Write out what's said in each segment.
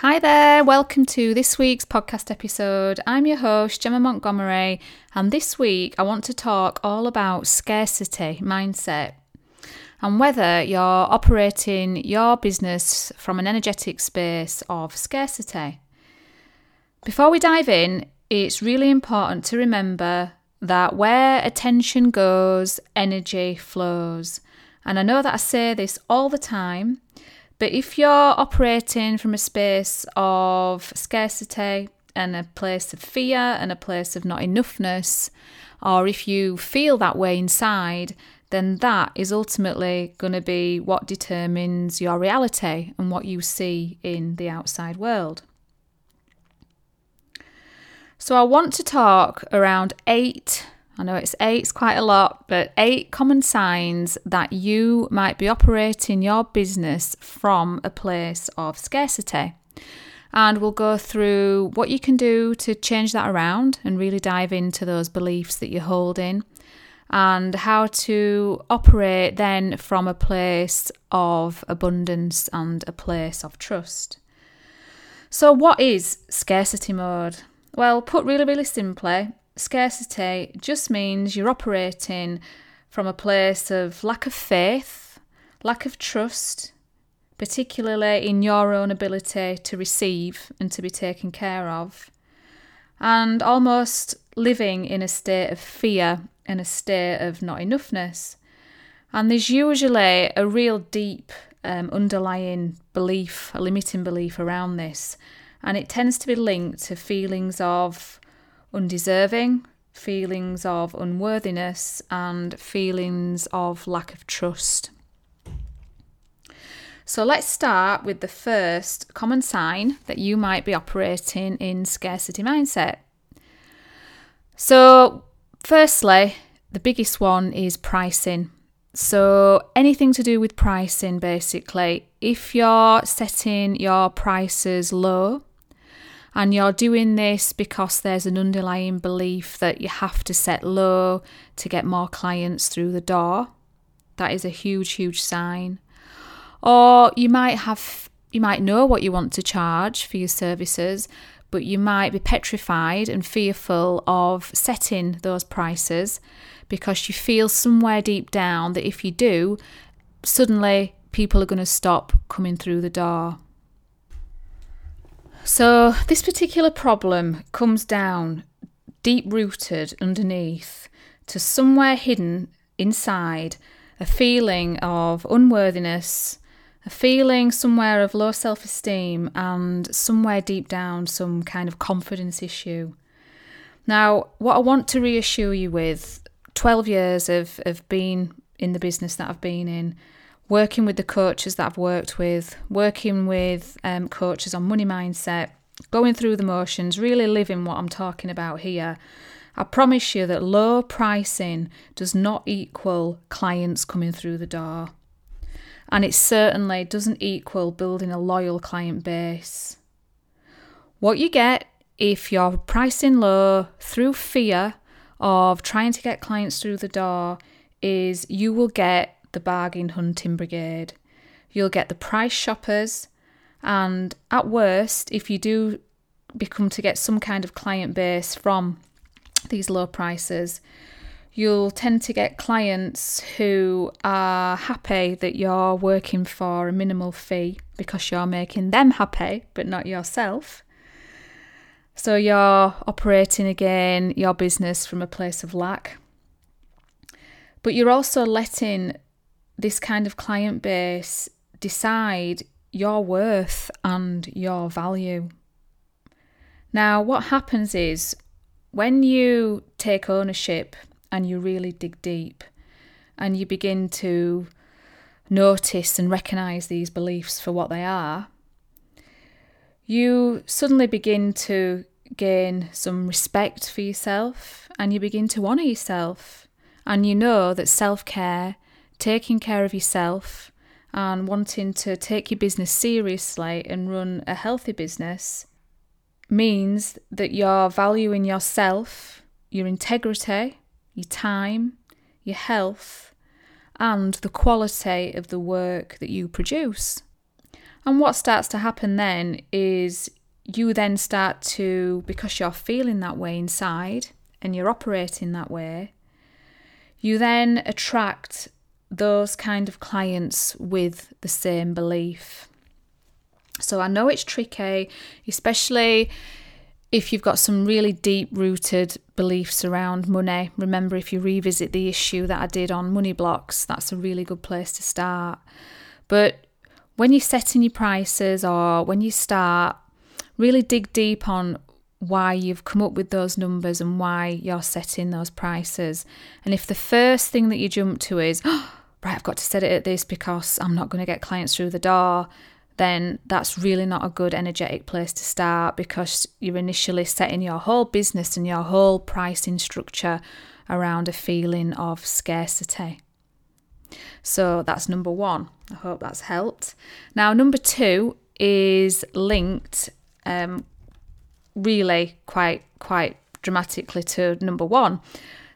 Hi there, welcome to this week's podcast episode. I'm your host, Gemma Montgomery, and this week I want to talk all about scarcity mindset and whether you're operating your business from an energetic space of scarcity. Before we dive in, it's really important to remember that where attention goes, energy flows. And I know that I say this all the time, but if you're operating from a space of scarcity and a place of fear and a place of not enoughness, or if you feel that way inside, then that is ultimately going to be what determines your reality and what you see in the outside world. So, I want to talk around eight I know it's eight, it's quite a lot, but eight common signs that you might be operating your business from a place of scarcity. And we'll go through what you can do to change that around and really dive into those beliefs that you're holding and how to operate then from a place of abundance and a place of trust. So, what is scarcity mode? Well, put really, really simply, scarcity just means you're operating from a place of lack of faith, lack of trust, particularly in your own ability to receive and to be taken care of, and almost living in a state of fear and a state of not enoughness. And there's usually a real deep um, underlying belief, a limiting belief around this. And it tends to be linked to feelings of undeserving, feelings of unworthiness, and feelings of lack of trust. So let's start with the first common sign that you might be operating in scarcity mindset. So, firstly, the biggest one is pricing. So, anything to do with pricing, basically, if you're setting your prices low, and you're doing this because there's an underlying belief that you have to set low to get more clients through the door. That is a huge, huge sign. Or you might have you might know what you want to charge for your services, but you might be petrified and fearful of setting those prices because you feel somewhere deep down that if you do, suddenly people are going to stop coming through the door. So, this particular problem comes down deep rooted underneath to somewhere hidden inside a feeling of unworthiness, a feeling somewhere of low self esteem, and somewhere deep down some kind of confidence issue. Now, what I want to reassure you with 12 years of, of being in the business that I've been in, working with the coaches that I've worked with, working with um, coaches on money mindset, going through the motions, really living what I'm talking about here. I promise you that low pricing does not equal clients coming through the door. And it certainly doesn't equal building a loyal client base. What you get if you're pricing low through fear of trying to get clients through the door is you will get the bargain hunting brigade. You'll get the price shoppers, and at worst, if you do become to get some kind of client base from these low prices, you'll tend to get clients who are happy that you're working for a minimal fee because you're making them happy, but not yourself. So you're operating again your business from a place of lack. But you're also letting this kind of client base decide your worth and your value. Now, what happens is when you take ownership and you really dig deep and you begin to notice and recognize these beliefs for what they are, you suddenly begin to gain some respect for yourself and you begin to honour yourself. And you know that self care taking care of yourself and wanting to take your business seriously and run a healthy business means that you're valuing yourself, your integrity, your time, your health, and the quality of the work that you produce. And what starts to happen then is you then start to, because you're feeling that way inside and you're operating that way, you then attract those kind of clients with the same belief. So I know it's tricky, especially if you've got some really deep rooted beliefs around money. Remember, if you revisit the issue that I did on money blocks, that's a really good place to start. But when you're setting your prices or when you start, really dig deep on why you've come up with those numbers and why you're setting those prices. And if the first thing that you jump to is, oh, right, I've got to set it at this because I'm not going to get clients through the door, then that's really not a good energetic place to start because you're initially setting your whole business and your whole pricing structure around a feeling of scarcity. So that's number one. I hope that's helped. Now, number two is linked um, really quite quite dramatically to number one.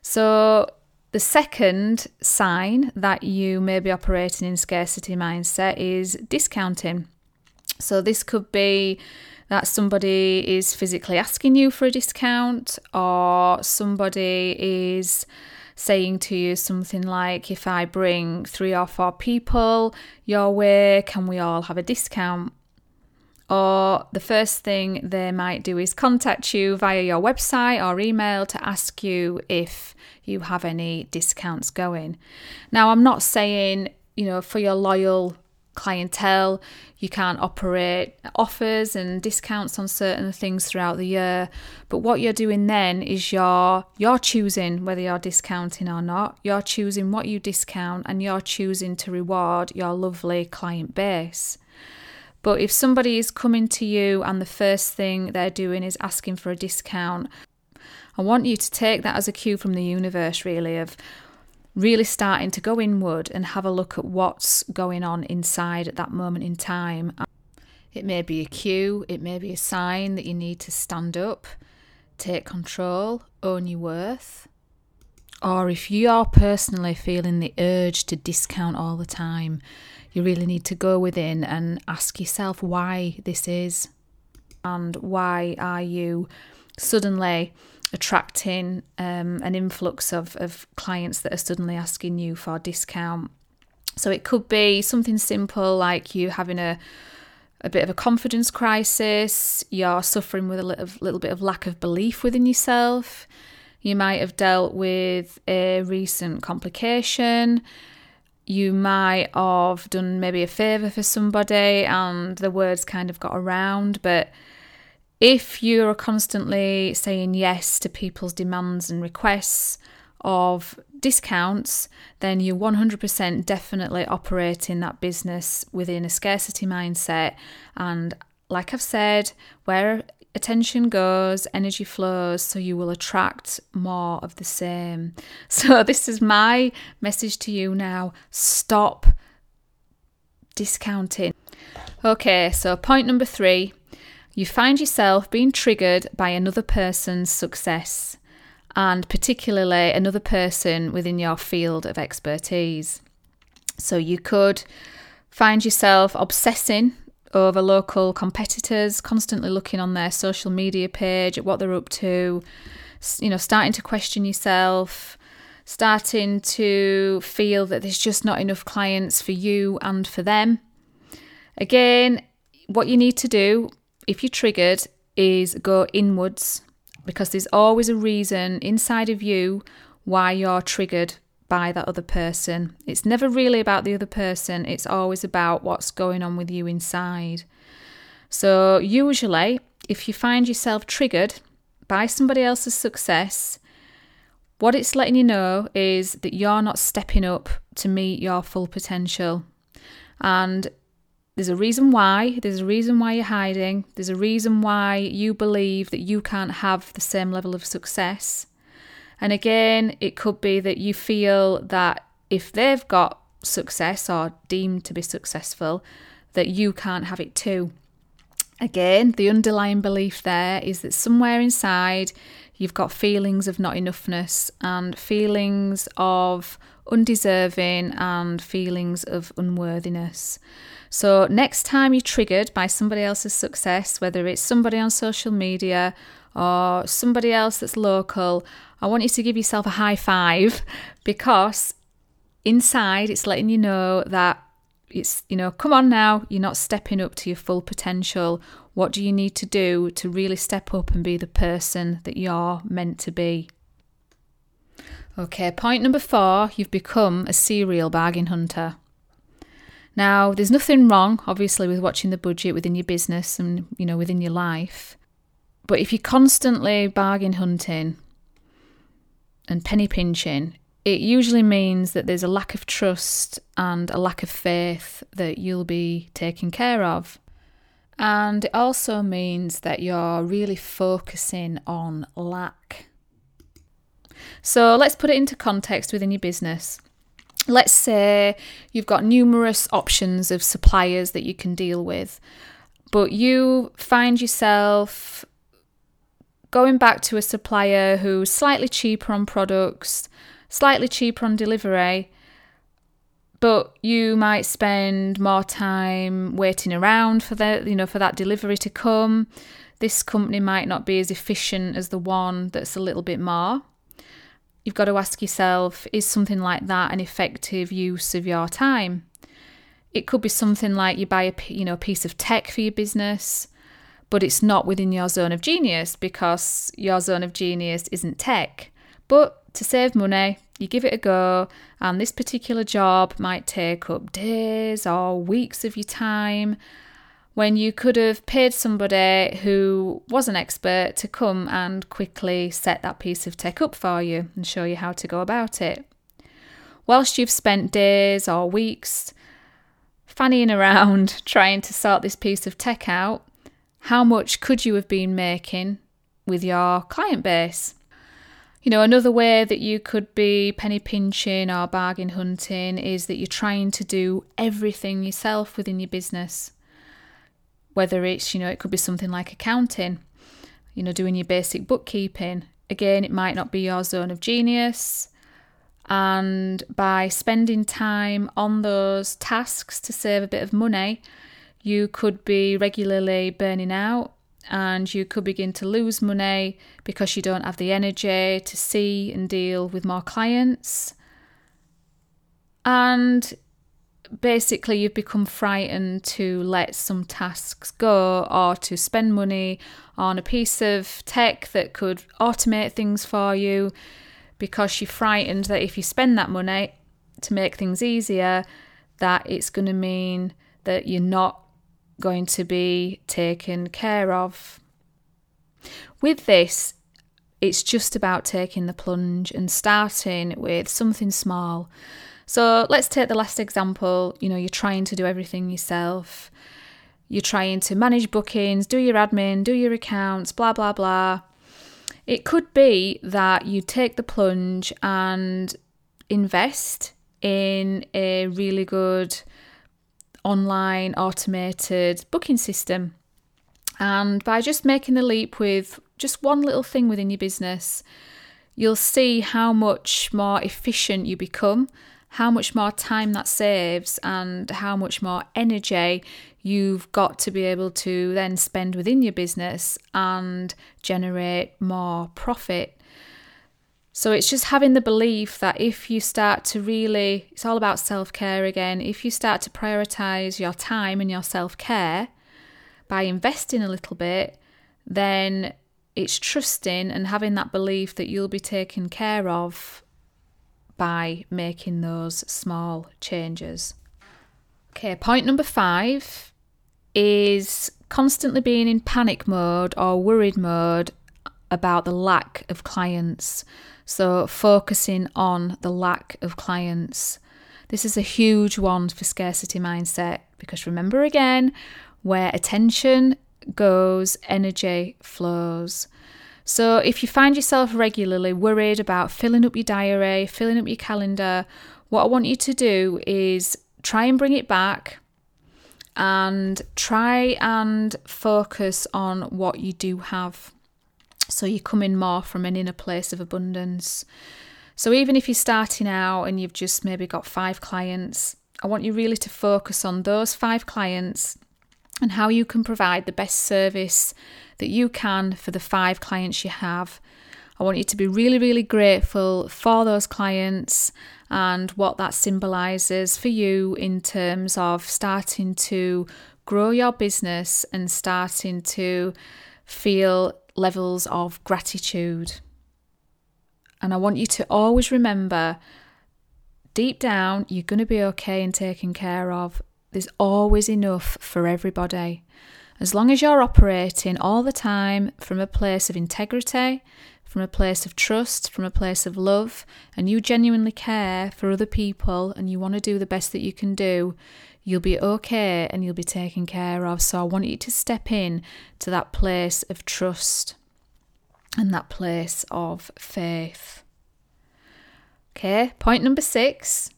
So the second sign that you may be operating in scarcity mindset is discounting. So this could be that somebody is physically asking you for a discount or somebody is saying to you something like if I bring 3 or 4 people your way can we all have a discount? Or the first thing they might do is contact you via your website or email to ask you if you have any discounts going. Now, I'm not saying, you know, for your loyal clientele, you can't operate offers and discounts on certain things throughout the year. But what you're doing then is you're you're choosing whether you're discounting or not. You're choosing what you discount and you're choosing to reward your lovely client base. But if somebody is coming to you and the first thing they're doing is asking for a discount, I want you to take that as a cue from the universe, really, of really starting to go inward and have a look at what's going on inside at that moment in time. It may be a cue, it may be a sign that you need to stand up, take control, own your worth. Or if you are personally feeling the urge to discount all the time, you really need to go within and ask yourself why this is and why are you suddenly attracting um, an influx of, of clients that are suddenly asking you for a discount. So it could be something simple like you having a a bit of a confidence crisis, you're suffering with a little, little bit of lack of belief within yourself. You might have dealt with a recent complication, you might have done maybe a favour for somebody and the words kind of got around. But if you're constantly saying yes to people's demands and requests of discounts, then you're 100% definitely operating that business within a scarcity mindset. And like I've said, where attention goes, energy flows, so you will attract more of the same. So, this is my message to you now stop discounting. Okay, so point number three you find yourself being triggered by another person's success, and particularly another person within your field of expertise. So, you could find yourself obsessing over local competitors, constantly looking on their social media page at what they're up to, you know, starting to question yourself, starting to feel that there's just not enough clients for you and for them. Again, what you need to do if you're triggered is go inwards because there's always a reason inside of you why you're triggered by that other person. It's never really about the other person, it's always about what's going on with you inside. So, usually, if you find yourself triggered by somebody else's success, what it's letting you know is that you're not stepping up to meet your full potential. And there's a reason why. There's a reason why you're hiding. There's a reason why you believe that you can't have the same level of success. And again, it could be that you feel that if they've got success or deemed to be successful, that you can't have it too. Again, the underlying belief there is that somewhere inside you've got feelings of not enoughness and feelings of undeserving, and feelings of unworthiness. So, next time you're triggered by somebody else's success, whether it's somebody on social media or somebody else that's local, I want you to give yourself a high five because inside it's letting you know that it's, you know, come on now, you're not stepping up to your full potential. What do you need to do to really step up and be the person that you're meant to be? Okay, point number four you've become a serial bargain hunter. Now, there's nothing wrong, obviously, with watching the budget within your business and, you know, within your life. But if you're constantly bargain hunting and penny pinching, it usually means that there's a lack of trust and a lack of faith that you'll be taken care of. And it also means that you're really focusing on lack. So let's put it into context within your business. Let's say you've got numerous options of suppliers that you can deal with, but you find yourself going back to a supplier who's slightly cheaper on products, slightly cheaper on delivery, but you might spend more time waiting around for the you know for that delivery to come. This company might not be as efficient as the one that's a little bit more. You've got to ask yourself is something like that an effective use of your time? It could be something like you buy a you know a piece of tech for your business, but it's not within your zone of genius because your zone of genius isn't tech. But to save money, you give it a go, and this particular job might take up days or weeks of your time when you could have paid somebody who was an expert to come and quickly set that piece of tech up for you and show you how to go about it. Whilst you've spent days or weeks fannying around trying to sort this piece of tech out, how much could you have been making with your client base? You know, another way that you could be penny pinching or bargain hunting is that you're trying to do everything yourself within your business. Whether it's, you know, it could be something like accounting, you know, doing your basic bookkeeping. Again, it might not be your zone of genius. And by spending time on those tasks to save a bit of money, you could be regularly burning out and you could begin to lose money because you don't have the energy to see and deal with more clients. And basically, you've become frightened to let some tasks go or to spend money on a piece of tech that could automate things for you because you're frightened that if you spend that money to make things easier, that it's going to mean that you're not going to be taken care of. With this, it's just about taking the plunge and starting with something small. So let's take the last example. You know, you're trying to do everything yourself. You're trying to manage bookings, do your admin, do your accounts, blah, blah, blah. It could be that you take the plunge and invest in a really good online automated booking system. And by just making the leap with just one little thing within your business, you'll see how much more efficient you become, how much more time that saves, and how much more energy you've got to be able to then spend within your business and generate more profit. So it's just having the belief that if you start to really, it's all about self care again. If you start to prioritize your time and your self care by investing a little bit, then it's trusting and having that belief that you'll be taken care of by making those small changes. Okay, point number five is constantly being in panic mode or worried mode about the lack of clients. So, focusing on the lack of clients. This is a huge one for scarcity mindset because remember again, where attention goes, energy flows. So, if you find yourself regularly worried about filling up your diary, filling up your calendar, what I want you to do is try and bring it back and try and focus on what you do have. So you come in more from an inner place of abundance. So even if you're starting out and you've just maybe got five clients, I want you really to focus on those five clients and how you can provide the best service that you can for the five clients you have. I want you to be really, really grateful for those clients and what that symbolizes for you in terms of starting to grow your business and starting to feel levels of gratitude. And I want you to always remember deep down, you're going to be okay and taken care of. There's always enough for everybody. As long as you're operating all the time from a place of integrity, from a place of trust, from a place of love, and you genuinely care for other people and you want to do the best that you can do, you'll be okay and you'll be taken care of. So I want you to step in to that place of trust and that place of faith. Okay, point number six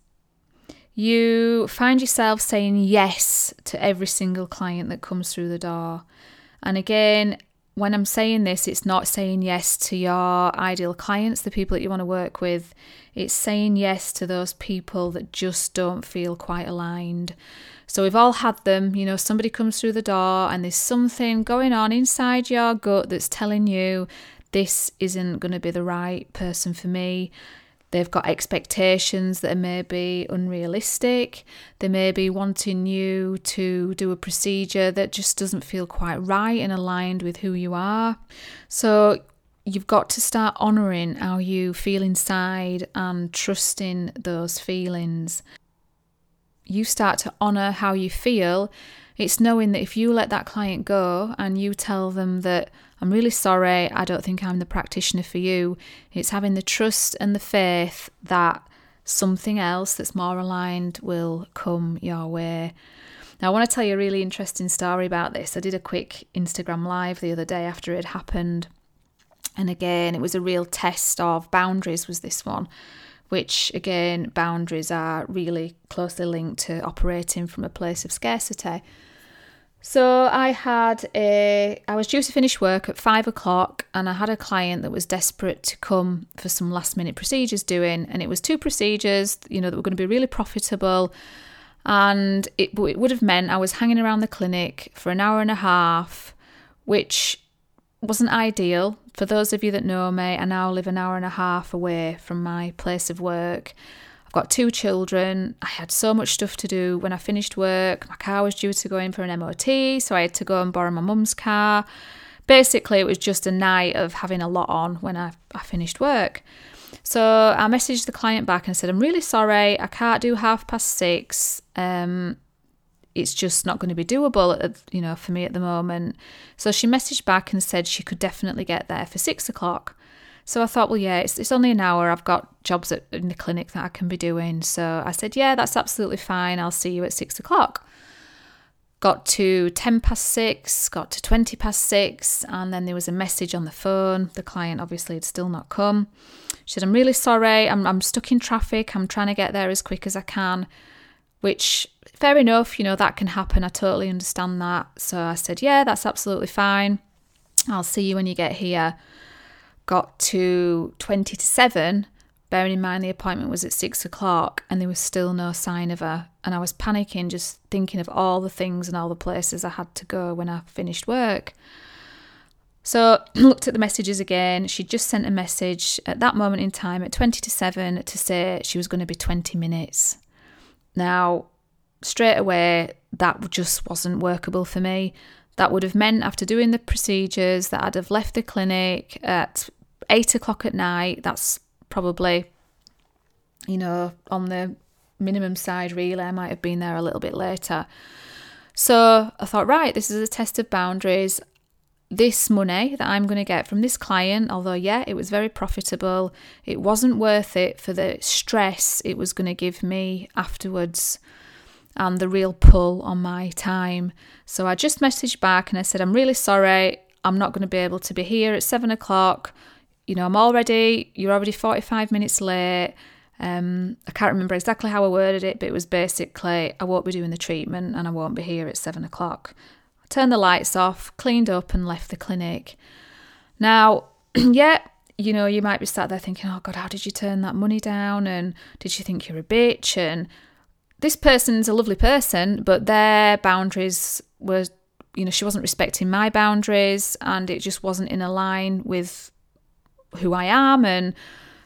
you find yourself saying yes to every single client that comes through the door. And again, when I'm saying this, it's not saying yes to your ideal clients, the people that you want to work with. It's saying yes to those people that just don't feel quite aligned. So we've all had them, you know, somebody comes through the door and there's something going on inside your gut that's telling you this isn't going to be the right person for me. They've got expectations that are maybe unrealistic. They may be wanting you to do a procedure that just doesn't feel quite right and aligned with who you are. So you've got to start honouring how you feel inside and trusting those feelings. You start to honour how you feel. It's knowing that if you let that client go and you tell them that I'm really sorry, I don't think I'm the practitioner for you. It's having the trust and the faith that something else that's more aligned will come your way. Now, I want to tell you a really interesting story about this. I did a quick Instagram live the other day after it happened. And again, it was a real test of boundaries, was this one, which again, boundaries are really closely linked to operating from a place of scarcity. So I had a, I was due to finish work at five o'clock, and I had a client that was desperate to come for some last minute procedures doing, and it was two procedures, you know, that were going to be really profitable, and it, it would have meant I was hanging around the clinic for an hour and a half, which wasn't ideal. For those of you that know me, I now live an hour and a half away from my place of work. I've got two children. I had so much stuff to do when I finished work. My car was due to go in for an MOT, so I had to go and borrow my mum's car. Basically, it was just a night of having a lot on when I, I finished work. So I messaged the client back and said, I'm really sorry, I can't do half past six. Um, it's just not going to be doable, at, you know, for me at the moment. So she messaged back and said she could definitely get there for six o'clock. So I thought, well, yeah, it's, it's only an hour. I've got jobs at, in the clinic that I can be doing. So I said, yeah, that's absolutely fine. I'll see you at six o'clock. Got to 10 past six, got to 20 past six, and then there was a message on the phone. The client obviously had still not come. She said, I'm really sorry. I'm, I'm stuck in traffic. I'm trying to get there as quick as I can, which, fair enough, you know, that can happen. I totally understand that. So I said, yeah, that's absolutely fine. I'll see you when you get here got to 20 to 7, bearing in mind the appointment was at 6 o'clock and there was still no sign of her. And I was panicking, just thinking of all the things and all the places I had to go when I finished work. So looked at the messages again. She just sent a message at that moment in time at 20 to 7 to say she was going to be 20 minutes. Now, straight away, that just wasn't workable for me. That would have meant after doing the procedures that I'd have left the clinic at eight o'clock at night. That's probably, you know, on the minimum side, really. I might have been there a little bit later. So I thought, right, this is a test of boundaries. This money that I'm going to get from this client, although, yeah, it was very profitable, it wasn't worth it for the stress it was going to give me afterwards and the real pull on my time. So I just messaged back and I said, I'm really sorry. I'm not going to be able to be here at seven o'clock. You know, I'm already, you're already 45 minutes late. Um, I can't remember exactly how I worded it, but it was basically, I won't be doing the treatment and I won't be here at seven o'clock. I turned the lights off, cleaned up, and left the clinic. Now, yeah, you know, you might be sat there thinking, oh God, how did you turn that money down? And did you think you're a bitch? And this person's a lovely person, but their boundaries were, you know, she wasn't respecting my boundaries and it just wasn't in a line with who I am and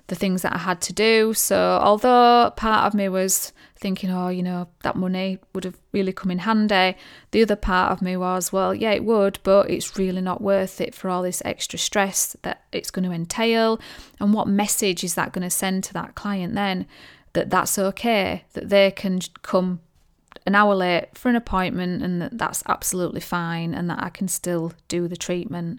the things that I had to do. So, although part of me was thinking, oh, you know, that money would have really come in handy, the other part of me was, well, yeah, it would, but it's really not worth it for all this extra stress that it's going to entail. And what message is that going to send to that client then? That that's okay, that they can come an hour late for an appointment and that that's absolutely fine and that I can still do the treatment.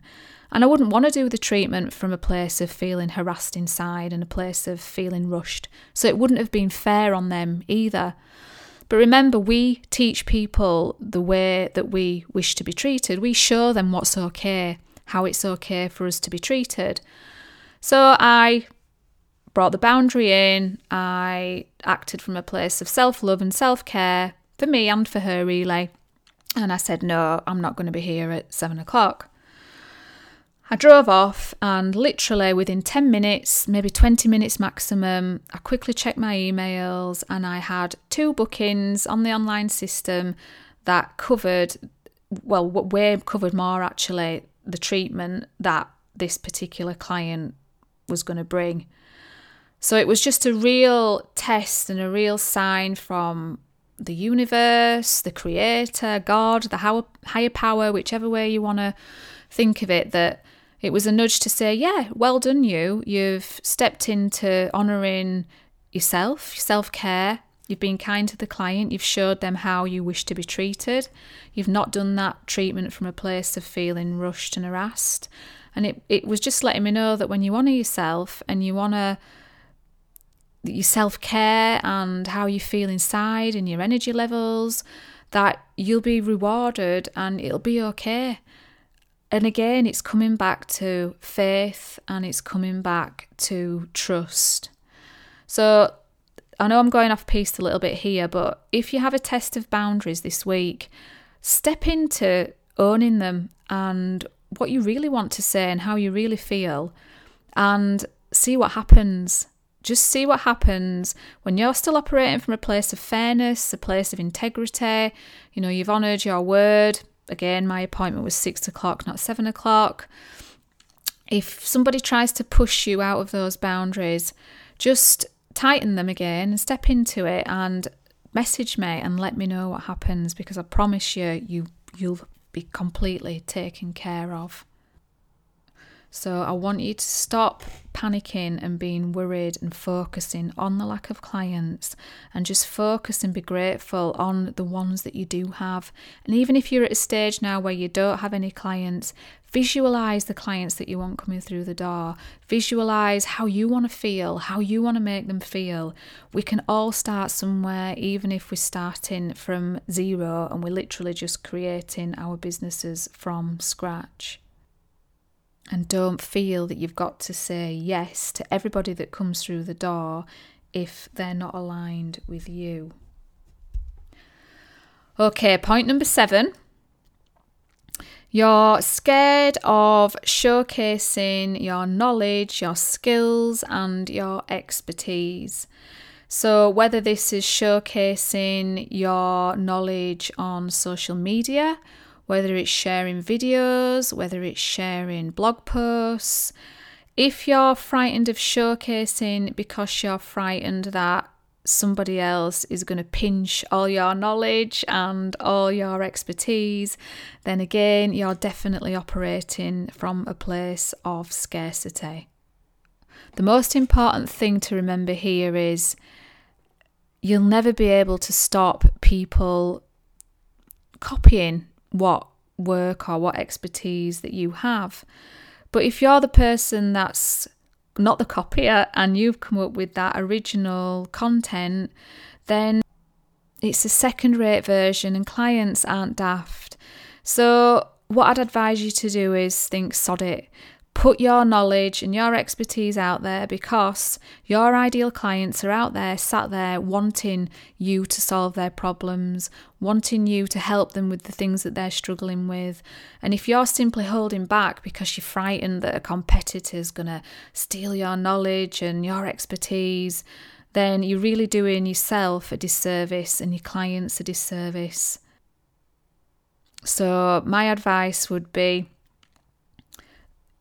And I wouldn't want to do the treatment from a place of feeling harassed inside and a place of feeling rushed. So it wouldn't have been fair on them either. But remember, we teach people the way that we wish to be treated. We show them what's okay, how it's okay for us to be treated. So I brought the boundary in. I acted from a place of self love and self care for me and for her, really. And I said, No, I'm not going to be here at seven o'clock. I drove off, and literally within 10 minutes, maybe 20 minutes maximum, I quickly checked my emails and I had two bookings on the online system that covered, well, way covered more actually, the treatment that this particular client was going to bring. So it was just a real test and a real sign from the universe, the creator, God, the higher power, whichever way you want to think of it, that it was a nudge to say, yeah, well done, you. You've stepped into honouring yourself, self care. You've been kind to the client. You've showed them how you wish to be treated. You've not done that treatment from a place of feeling rushed and harassed. And it, it was just letting me know that when you honour yourself and you honour your self care and how you feel inside and your energy levels, that you'll be rewarded and it'll be okay. And again, it's coming back to faith and it's coming back to trust. So I know I'm going off piste a little bit here, but if you have a test of boundaries this week, step into owning them and what you really want to say and how you really feel and see what happens. Just see what happens when you're still operating from a place of fairness, a place of integrity. You know, you've honoured your word, again, my appointment was six o'clock, not seven o'clock. If somebody tries to push you out of those boundaries, just tighten them again and step into it and message me and let me know what happens because I promise you, you you'll be completely taken care of. So I want you to stop panicking and being worried and focusing on the lack of clients and just focus and be grateful on the ones that you do have. And even if you're at a stage now where you don't have any clients, visualize the clients that you want coming through the door. Visualize how you want to feel, how you want to make them feel. We can all start somewhere, even if we're starting from zero and we're literally just creating our businesses from scratch. And don't feel that you've got to say yes to everybody that comes through the door if they're not aligned with you. Okay, point number seven. You're scared of showcasing your knowledge, your skills, and your expertise. So, whether this is showcasing your knowledge on social media whether it's sharing videos, whether it's sharing blog posts. If you're frightened of showcasing because you're frightened that somebody else is going to pinch all your knowledge and all your expertise, then again, you're definitely operating from a place of scarcity. The most important thing to remember here is you'll never be able to stop people copying what work or what expertise that you have. But if you're the person that's not the copier and you've come up with that original content, then it's a second rate version and clients aren't daft. So, what I'd advise you to do is think, sod it, Put your knowledge and your expertise out there because your ideal clients are out there, sat there, wanting you to solve their problems, wanting you to help them with the things that they're struggling with. And if you're simply holding back because you're frightened that a competitor's going to steal your knowledge and your expertise, then you're really doing yourself a disservice and your clients a disservice. So, my advice would be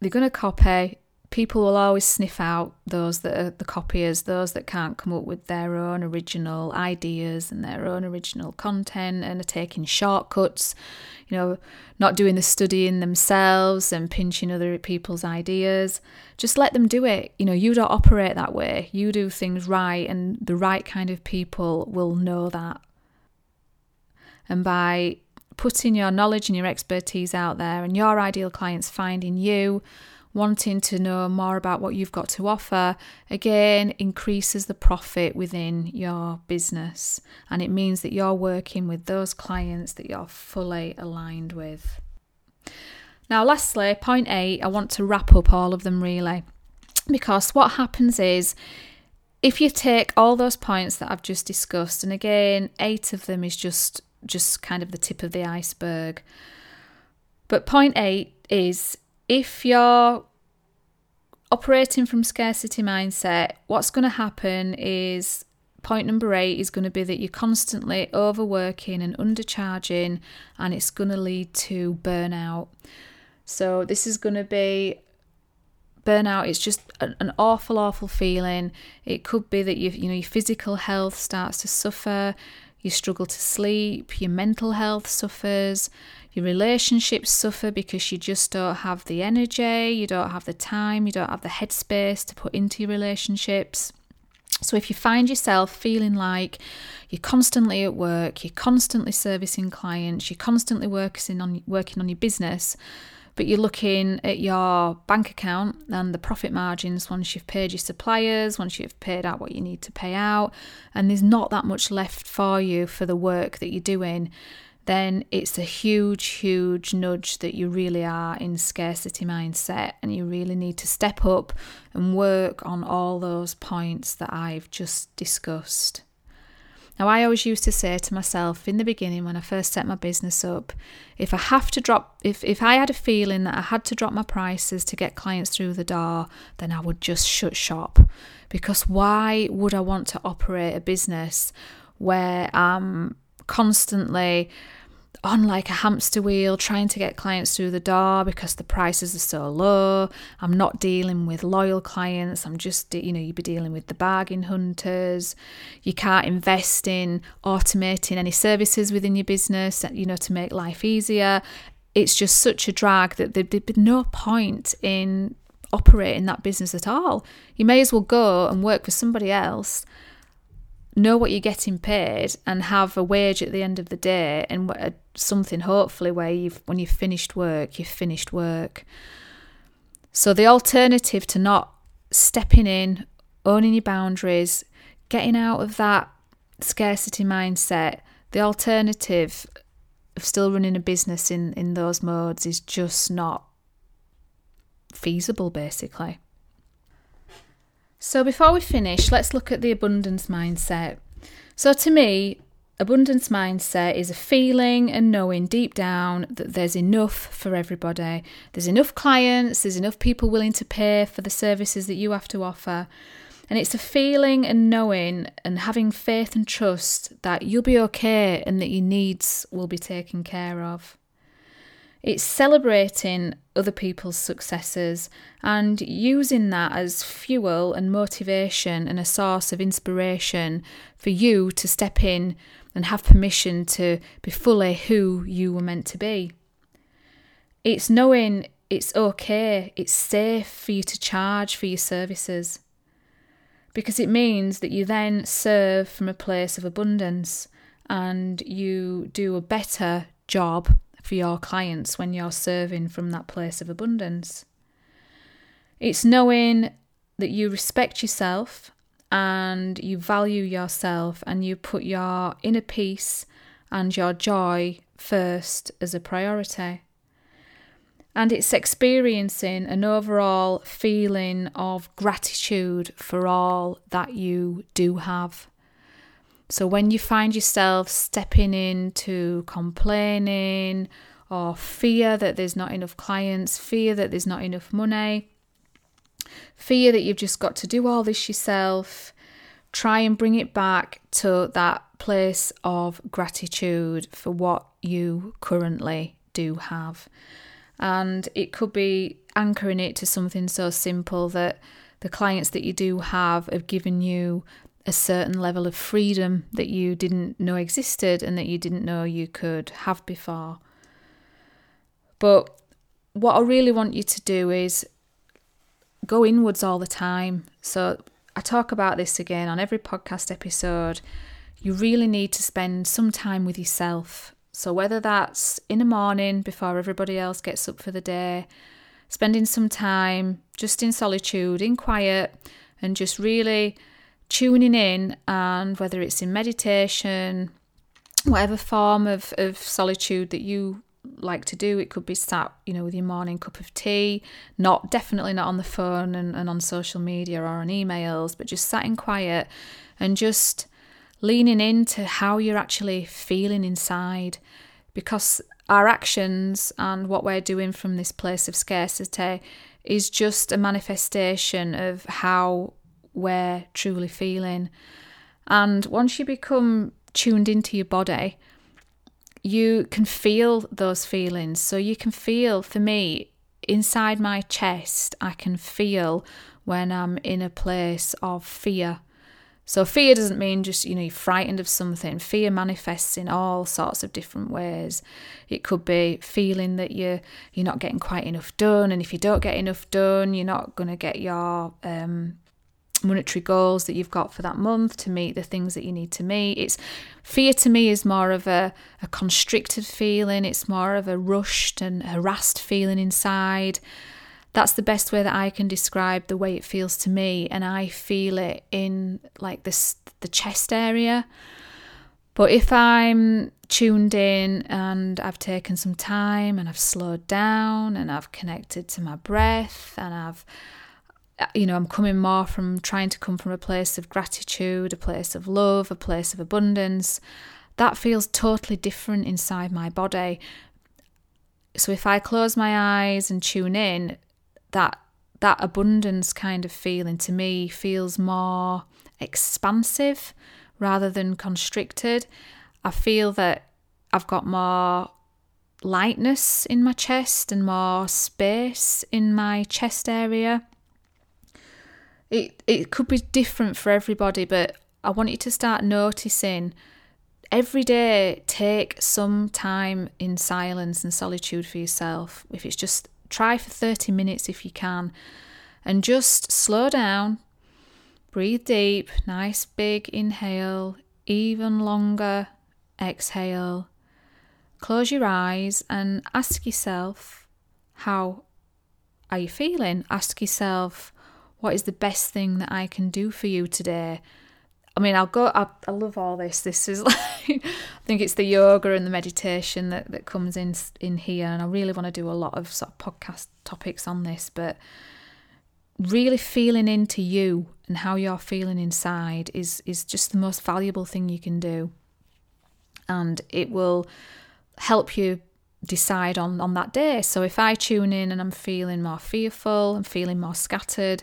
they're going to copy. People will always sniff out those that are the copiers, those that can't come up with their own original ideas and their own original content and are taking shortcuts, you know, not doing the studying themselves and pinching other people's ideas. Just let them do it. You know, you don't operate that way. You do things right, and the right kind of people will know that. And by putting your knowledge and your expertise out there and your ideal clients finding you wanting to know more about what you've got to offer again increases the profit within your business. And it means that you're working with those clients that you're fully aligned with. Now lastly point 8 I want to wrap up all of them really because what happens is if you take all those points that I've just discussed and again 8 of them is just just kind of the tip of the iceberg. But point eight is if you're operating from scarcity mindset, what's going to happen is point number eight is going to be that you're constantly overworking and undercharging, and it's going to lead to burnout. So, this is going to be burnout it's just an, awful awful feeling it could be that you you know your physical health starts to suffer you struggle to sleep, your mental health suffers, your relationships suffer because you just don't have the energy, you don't have the time, you don't have the headspace to put into your relationships. So, if you find yourself feeling like you're constantly at work, you're constantly servicing clients, you're constantly working on working on your business, but you're looking at your bank account and the profit margins once you've paid your suppliers, once you've paid out what you need to pay out, and there's not that much left for you for the work that you're doing, then it's a huge, huge nudge that you really are in scarcity mindset and you really need to step up and work on all those points that I've just discussed. Now, I always used to say to myself in the beginning when I first set my business up, if I have to drop, if, if I had a feeling that I had to drop my prices to get clients through the door, then I would just shut shop. Because why would I want to operate a business where I'm constantly on like a hamster wheel trying to get clients through the door because the prices are so low. I'm not dealing with loyal clients. I'm just, you know, you'd be dealing with the bargain hunters. You can't invest in automating any services within your business, you know, to make life easier. It's just such a drag that there'd be no point in operating that business at all. You may as well go and work for somebody else know what you're getting paid and have a wage at the end of the day and something hopefully where you've when you've finished work you've finished work so the alternative to not stepping in owning your boundaries getting out of that scarcity mindset the alternative of still running a business in in those modes is just not feasible basically so, before we finish, let's look at the abundance mindset. So, to me, abundance mindset is a feeling and knowing deep down that there's enough for everybody. There's enough clients, there's enough people willing to pay for the services that you have to offer. And it's a feeling and knowing and having faith and trust that you'll be okay and that your needs will be taken care of. It's celebrating other people's successes and using that as fuel and motivation and a source of inspiration for you to step in and have permission to be fully who you were meant to be. It's knowing it's okay, it's safe for you to charge for your services because it means that you then serve from a place of abundance and you do a better job for your clients when you're serving from that place of abundance. It's knowing that you respect yourself and you value yourself and you put your inner peace and your joy first as a priority. and it's experiencing an overall feeling of gratitude for all that you do have. So when you find yourself stepping into complaining or fear that there's not enough clients, fear that there's not enough money, fear that you've just got to do all this yourself, try and bring it back to that place of gratitude for what you currently do have. And it could be anchoring it to something so simple that the clients that you do have have given you a certain level of freedom that you didn't know existed and that you didn't know you could have before. But what I really want you to do is go inwards all the time. So I talk about this again on every podcast episode. You really need to spend some time with yourself so, whether that's in the morning before everybody else gets up for the day, spending some time just in solitude, in quiet, and just really tuning in, and whether it's in meditation, whatever form of, of solitude that you like to do, it could be sat, you know, with your morning cup of tea, not definitely not on the phone and, and on social media or on emails, but just sat in quiet and just leaning into how you're actually feeling inside because our actions and what we're doing from this place of scarcity is just a manifestation of how we're truly feeling. And once you become tuned into your body, you can feel those feelings. So you can feel, for me, inside my chest, I can feel when I'm in a place of fear so fear doesn't mean just, you know, you're frightened of something. Fear manifests in all sorts of different ways. It could be feeling that you're you're not getting quite enough done, and if you don't get enough done, you're not going to get your um, monetary goals that you've got for that month to meet the things that you need to meet. It's fear to me is more of a, a constricted feeling. It's more of a rushed and harassed feeling inside that's the best way that I can describe the way it feels to me and I feel it in like this the chest area but if I'm tuned in and I've taken some time and I've slowed down and I've connected to my breath and I've you know I'm coming more from trying to come from a place of gratitude a place of love a place of abundance that feels totally different inside my body so if I close my eyes and tune in, that that abundance kind of feeling to me feels more expansive rather than constricted. I feel that I've got more lightness in my chest and more space in my chest area. It it could be different for everybody, but I want you to start noticing every day take some time in silence and solitude for yourself. If it's just Try for 30 minutes if you can and just slow down. Breathe deep, nice big inhale, even longer exhale. Close your eyes and ask yourself, how are you feeling? Ask yourself, what is the best thing that I can do for you today? I mean, I'll go. I, I love all this. This is like, I think it's the yoga and the meditation that, that comes in in here, and I really want to do a lot of sort of podcast topics on this. But really feeling into you and how you're feeling inside is is just the most valuable thing you can do, and it will help you decide on on that day. So if I tune in and I'm feeling more fearful, I'm feeling more scattered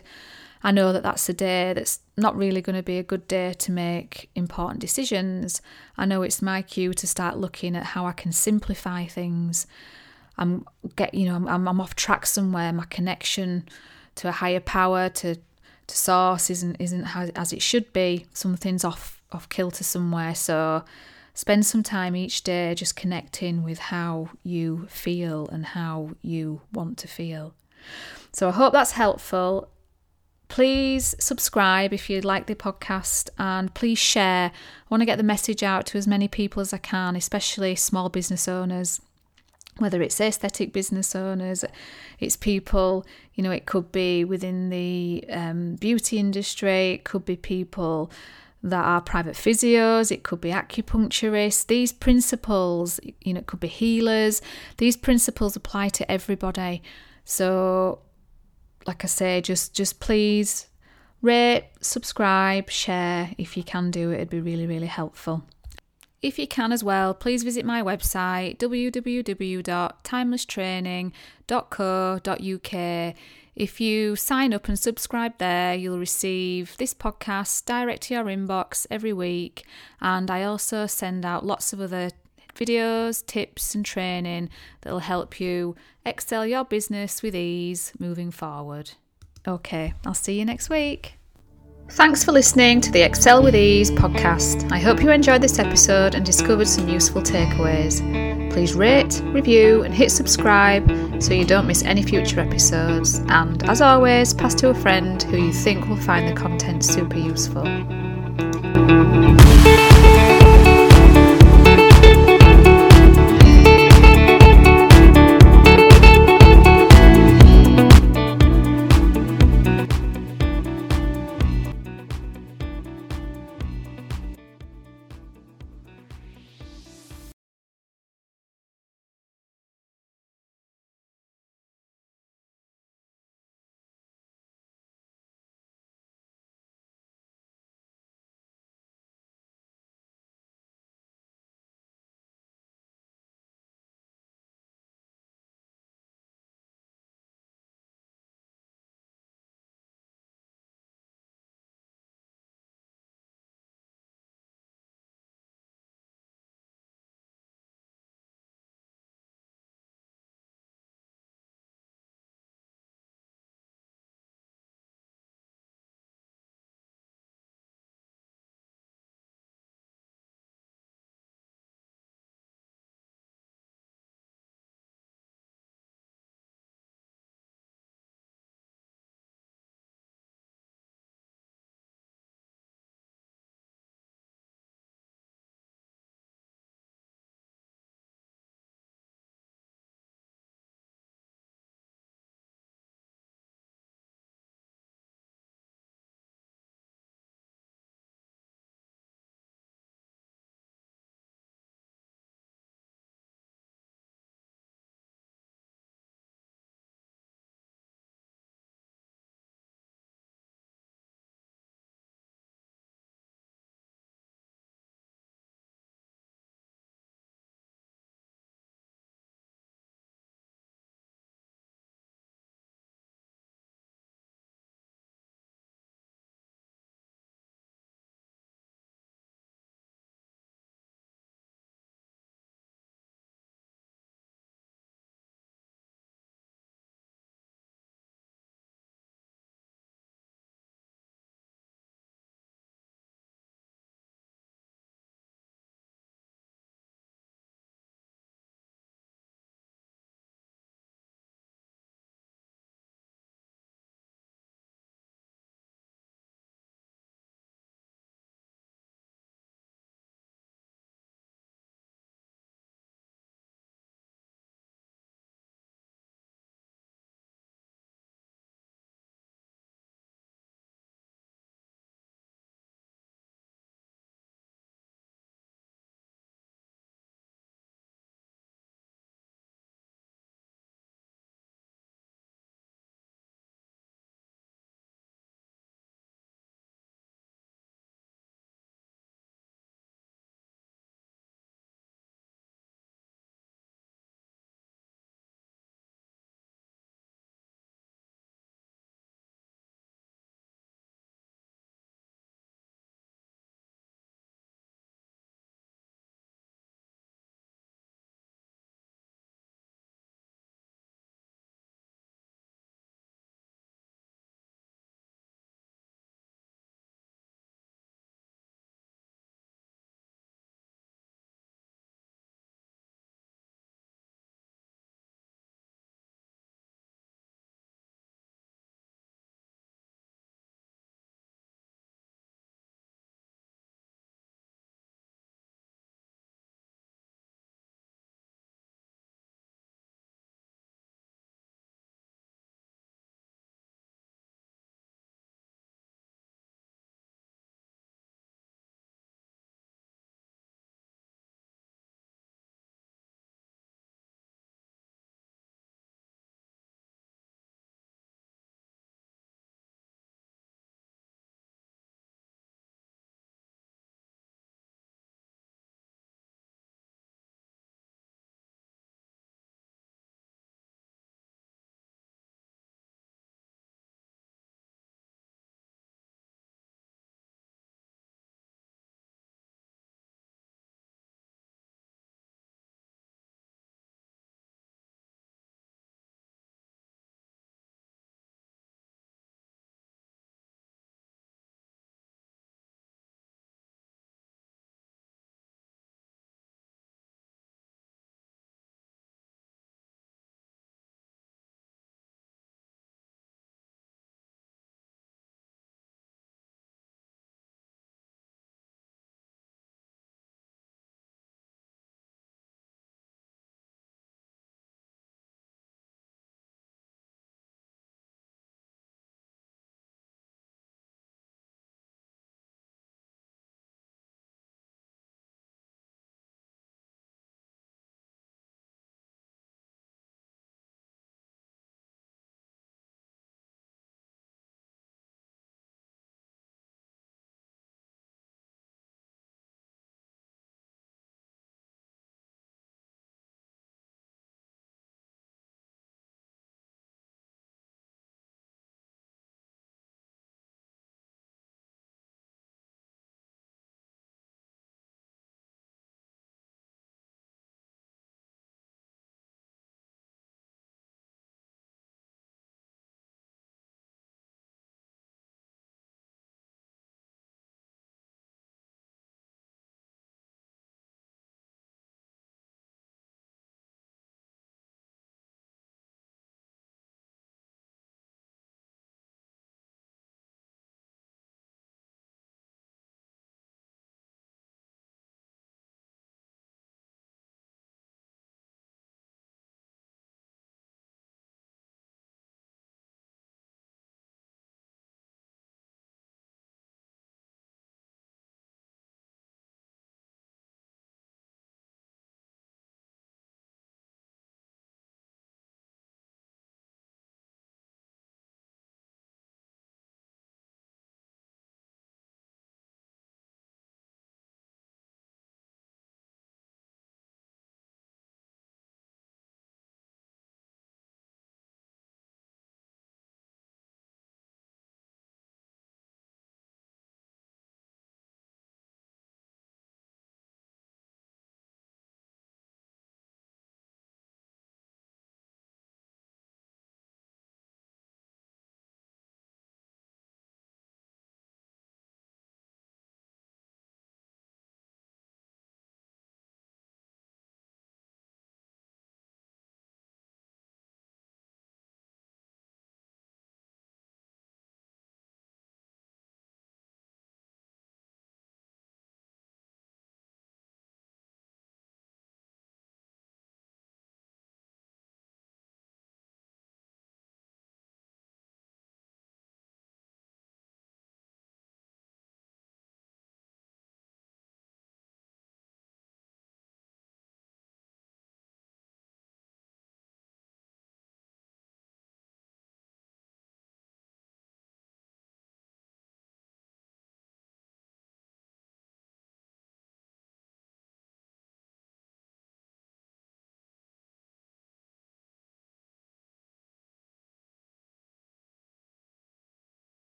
I know that that's a day that's not really going to be a good day to make important decisions. I know it's my cue to start looking at how I can simplify things. I'm get you know I'm, I'm off track somewhere. My connection to a higher power to to source isn't isn't as it should be. Something's off off kilter somewhere. So spend some time each day just connecting with how you feel and how you want to feel. So I hope that's helpful. Please subscribe if you like the podcast and please share. I want to get the message out to as many people as I can, especially small business owners whether it's aesthetic business owners, it's people, you know, it could be within the um, beauty industry, it could be people that are private physios, it could be acupuncturists. These principles, you know, it could be healers. These principles apply to everybody. So, like I say, just just please rate, subscribe, share if you can do it. It'd be really, really helpful. If you can as well, please visit my website www.timelesstraining.co.uk. If you sign up and subscribe there, you'll receive this podcast direct to your inbox every week. And I also send out lots of other videos, tips, and training that'll help you excel your business with ease moving forward. Okay, I'll see you next week. Thanks for listening to the Excel with Ease podcast. I hope you enjoyed this episode and discovered some useful takeaways. Please rate, review, and hit subscribe so you don't miss any future episodes. And as always, pass to a friend who you think will find the content super useful.